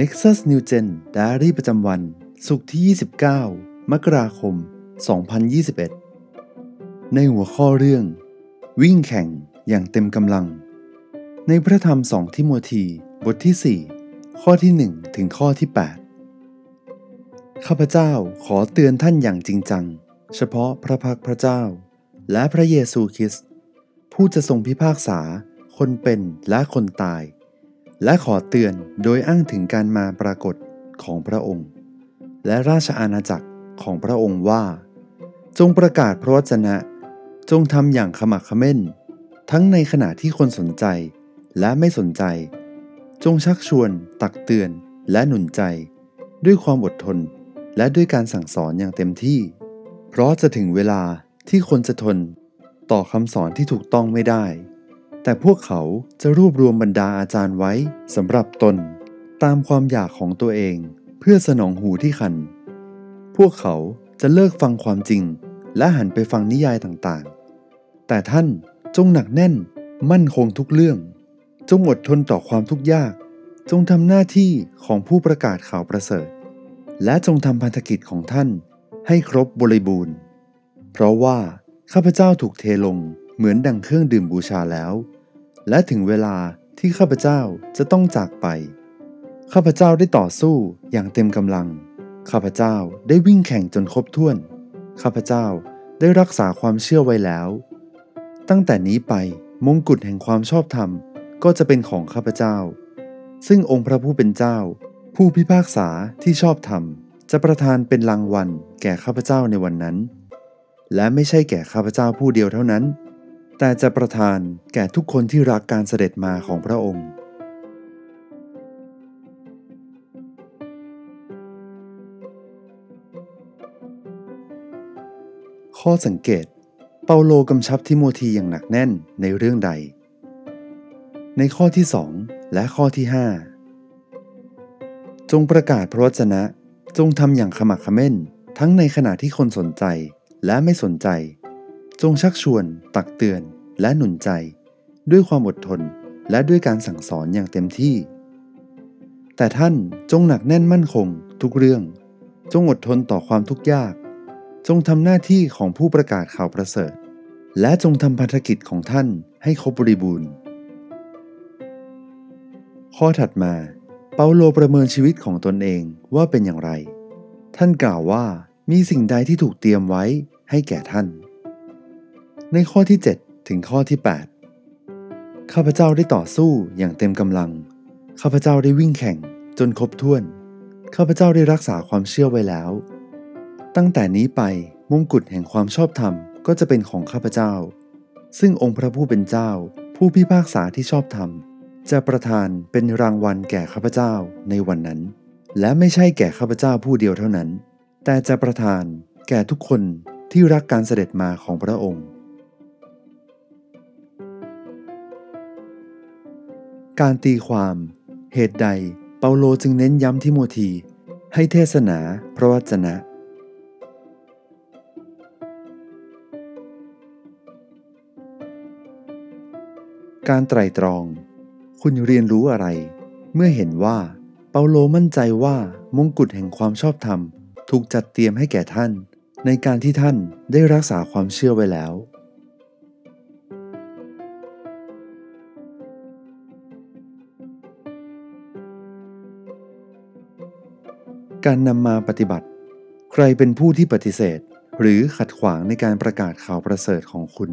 Nexus New Gen Diary ประจำวันศุกร์ที่ 29 มกราคม 2021 ในหัวข้อเรื่อง วิ่งแข่งอย่างเต็มกำลัง ในพระธรรมสองทิโมธีบทที่ 4 ข้อที่ 1 ถึงข้อที่ 8 ข้าพเจ้าขอเตือนท่านอย่างจริงจัง เฉพาะพระพักพระเจ้า และพระเยซูคริสต์ผู้จะทรงพิพากษาคนเป็นและคนตาย และขอเตือนโดยอ้างถึงการมาปรากฏของพระองค์ และราชอาณาจักรของพระองค์ว่า จงประกาศพระวจนะ จงทำอย่างขมักขม้น ทั้งในขณะที่คนสนใจและไม่สนใจ จงชักชวน ตักเตือนและหนุนใจ ด้วยความอดทนและด้วยการสั่งสอนอย่างเต็มที่ เพราะจะถึงเวลาที่คนจะทนต่อคำสอนที่ถูกต้องไม่ได้ แต่พวกเขาจะรวบรวมบรรดาอาจารย์ไว้สำหรับตน ตามความอยากของตัวเอง เพื่อสนองหูที่คัน พวกเขาจะเลิกฟังความจริง และหันไปฟังนิยายต่างๆ แต่ท่านจงหนักแน่น มั่นคงทุกเรื่อง จงอดทนต่อความทุกข์ยาก จงทำหน้าที่ของผู้ประกาศข่าวประเสริฐ และจงทำพันธกิจของท่าน ให้ครบบริบูรณ์ เพราะว่าข้าพเจ้าถูกเทลงเหมือนดังเครื่องดื่มบูชาแล้ว และถึงเวลาที่ข้าพเจ้าจะต้องจากไป ข้าพเจ้าได้ต่อสู้อย่างเต็มกำลัง ข้าพเจ้าได้วิ่งแข่งจนครบถ้วน ข้าพเจ้าได้รักษาความเชื่อไว้แล้ว ตั้งแต่นี้ไปมงกุฎแห่งความชอบธรรมก็จะเป็นของข้าพเจ้า ซึ่งองค์พระผู้เป็นเจ้า ผู้พิพากษาที่ชอบธรรม จะประทานเป็นรางวัลแก่ข้าพเจ้าในวันนั้น และไม่ใช่แก่ข้าพเจ้าผู้เดียวเท่านั้น แต่จะประทานแก่ทุกคนที่รักการเสด็จมาของพระองค์ ข้อสังเกต เปาโลกำชับทิโมธีอย่างหนักแน่นในเรื่องใด ในข้อที่ 2 และข้อที่ 5 จงประกาศพระวจนะ จงทำอย่างขมักขม้น ทั้งในขณะที่คนสนใจและไม่สนใจ จงชักชวน ตักเตือน และหนุนใจ ด้วยความอดทนและด้วยการสั่งสอนอย่างเต็มที่ แต่ท่านจงหนักแน่นมั่นคงทุกเรื่อง จงอดทนต่อความทุกข์ยาก จงทำหน้าที่ของผู้ประกาศข่าวประเสริฐ และจงทำพันธกิจของท่านให้ครบบริบูรณ์ ข้อถัดมาเปาโลประเมินชีวิตของตนเองว่าเป็นอย่างไร ท่านกล่าวว่ามีสิ่งใดที่ถูกเตรียมไว้ให้แก่ท่าน ในข้อที่ 7 ถึงข้อที่ 8 ข้าพเจ้าได้ต่อสู้อย่างเต็มกำลัง ข้าพเจ้าได้วิ่งแข่งจนครบถ้วน ข้าพเจ้าได้รักษาความเชื่อไว้แล้ว ตั้งแต่นี้ไปมงกุฎแห่งความชอบธรรมก็จะเป็นของข้าพเจ้า ซึ่งองค์พระผู้เป็นเจ้า ผู้พิพากษาที่ชอบธรรม จะประทานเป็นรางวัลแก่ข้าพเจ้าในวันนั้น และไม่ใช่แก่ข้าพเจ้าผู้เดียวเท่านั้น แต่จะประทานแก่ทุกคนที่รักการเสด็จมาของพระองค์ การตีความ เหตุใดเปาโลจึงเน้นย้ำทิโมธี ให้เทศนาพระวจนะ การไตรตรอง คุณเรียนรู้อะไร เมื่อเห็นว่าเปาโลมั่นใจว่ามงกุฎแห่งความชอบธรรม ถูกจัดเตรียมให้แก่ท่าน ในการที่ท่านได้รักษาความเชื่อไว้แล้ว การนำมาปฏิบัติ ใครเป็นผู้ที่ปฏิเสธ หรือขัดขวางในการประกาศข่าวประเสริฐของคุณ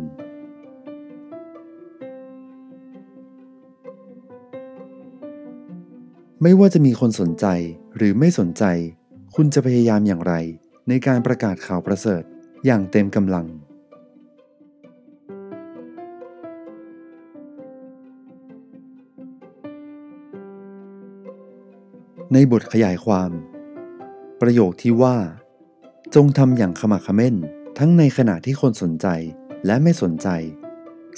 ไม่ว่าจะมีคนสนใจหรือไม่สนใจ คุณจะพยายามอย่างไร ในการประกาศข่าวประเสริฐอย่างเต็มกำลังในบทขยายความ ประโยคที่ว่า จงทำอย่างขมักขม้น ทั้งในขณะที่คนสนใจและไม่สนใจ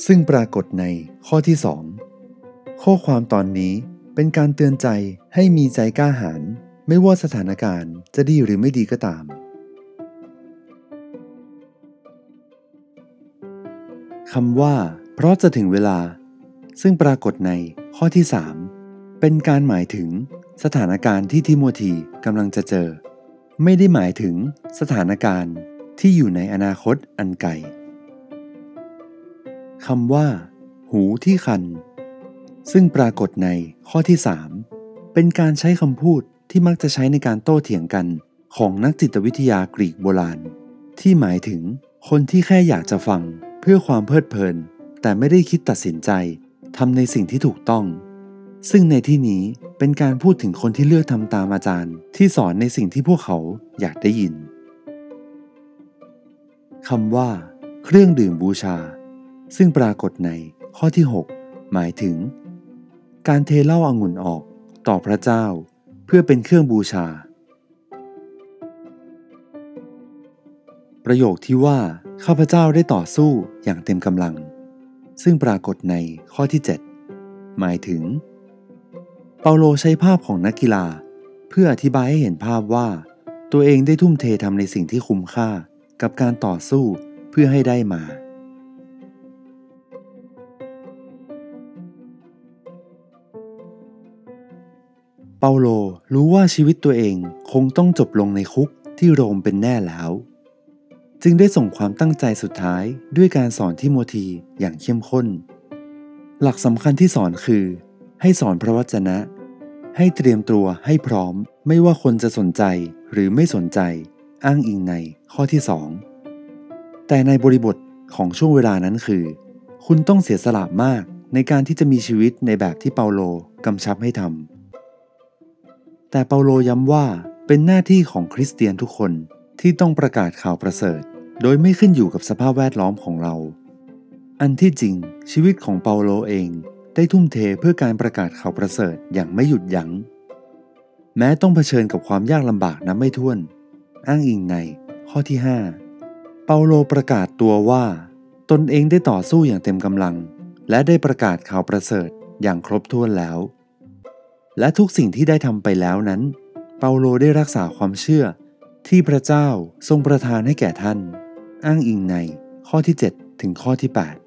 ซึ่งปรากฏในข้อที่สองข้อความตอนนี้เป็นการเตือนใจให้มีใจกล้าหาญไม่ว่าสถานการณ์จะดีหรือไม่ดีก็ตาม คำว่า เพราะจะถึงเวลา ซึ่งปรากฏในข้อที่ 3 เป็นการหมายถึงสถานการณ์ที่ทิโมธีกำลังจะเจอ ไม่ได้หมายถึงสถานการณ์ที่อยู่ในอนาคตอันไกลคำว่า หูที่คัน ซึ่งปรากฏในข้อที่ 3 เป็นการใช้คำพูดที่มักจะใช้ในการโต้เถียงกันของนักจิตวิทยากรีกโบราณ ที่หมายถึงคนที่แค่อยากจะฟังเพื่อความเพลิดเพลิน แต่ไม่ได้คิดตัดสินใจทำในสิ่งที่ถูกต้อง ซึ่งในที่นี้เป็นการพูดถึงคนที่เลือกทำตามอาจารย์ ที่สอนในสิ่งที่พวกเขาอยากได้ยินคำว่า เครื่องดื่มบูชา ซึ่งปรากฏในข้อที่ 6 หมายถึง การเทเหล้าอางุ่นออกต่อพระเจ้า เพื่อเป็นเครื่องบูชา ประโยคที่ว่าข้าพเจ้าได้ต่อสู้อย่างเต็มกำลัง ซึ่งปรากฏในข้อที่ 7 หมายถึง เปาโลใช้ภาพของนักกีฬา เพื่ออธิบายให้เห็นภาพว่า ตัวเองได้ทุ่มเททำในสิ่งที่คุ้มค่ากับการต่อสู้เพื่อให้ได้มา เปาโลรู้ว่าชีวิตตัวเองคงต้องจบลงในคุกที่โรมเป็นแน่แล้ว จึงได้ส่งความตั้งใจสุดท้ายด้วยการสอนทิโมธีอย่างเข้มข้น หลักสำคัญที่สอนคือ ให้สอนพระวจนะ ให้เตรียมตัวให้พร้อม ไม่ว่าคนจะสนใจหรือไม่สนใจ อ้างอิงในข้อที่ 2 แต่ในบริบทของช่วงเวลานั้นคือ คุณต้องเสียสละมากในการที่จะมีชีวิตในแบบที่เปาโลกำชับให้ทำแต่เปาโลย้ำว่าเป็นหน้าที่ของคริสเตียนทุกคนที่ต้องประกาศข่าวประเสริฐ โดยไม่ขึ้นอยู่กับสภาพแวดล้อมของเรา อันที่จริงชีวิตของเปาโลเอง ได้ทุ่มเทเพื่อการประกาศข่าวประเสริฐอย่างไม่หยุดยัง้ง แม้ต้องเผชิญกับความยากลำบากนับไม่ถ้วน อ้างอิงในข้อที่ 5 เปาโลประกาศตัวว่า ตนเองได้ต่อสู้อย่างเต็มกำลัง และได้ประกาศข่าวประเสริฐอย่างครบถ้วนแล้ว และทุกสิ่งที่ได้ทำไปแล้วนั้น เปาโลได้รักษาความเชื่อที่พระเจ้าทรงประทานให้แก่ท่าน อ้างอิงในข้อที่ 7 ถึงข้อที่ 8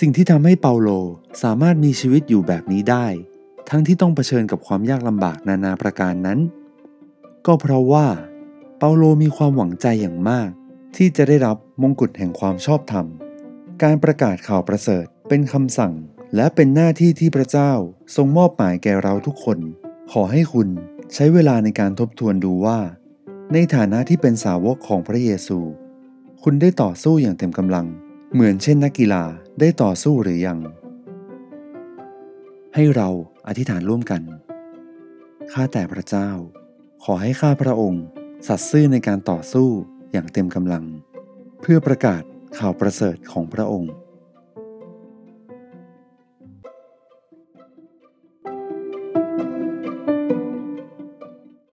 สิ่งที่ทำให้เปาโลสามารถมีชีวิตอยู่แบบนี้ได้ ทั้งที่ต้องเผชิญกับความยากลำบากนานาประการนั้น ก็เพราะว่า เปาโลมีความหวังใจอย่างมาก ที่จะได้รับมงกุฎแห่งความชอบธรรม การประกาศข่าวประเสริฐเป็นคำสั่งและเป็นหน้าที่ที่พระเจ้าทรงมอบหมายแก่เราทุกคน ขอให้คุณใช้เวลาในการทบทวนดูว่า ในฐานะที่เป็นสาวกของพระเยซู คุณได้ต่อสู้อย่างเต็มกำลัง เหมือนเช่นนักกีฬาได้ต่อสู้หรือยัง ให้เราอธิษฐานร่วมกัน ข้าแต่พระเจ้า ขอให้ข้าพระองค์ สัตย์ซื่อในการต่อสู้อย่างเต็มกำลัง เพื่อประกาศข่าวประเสริฐของพระองค์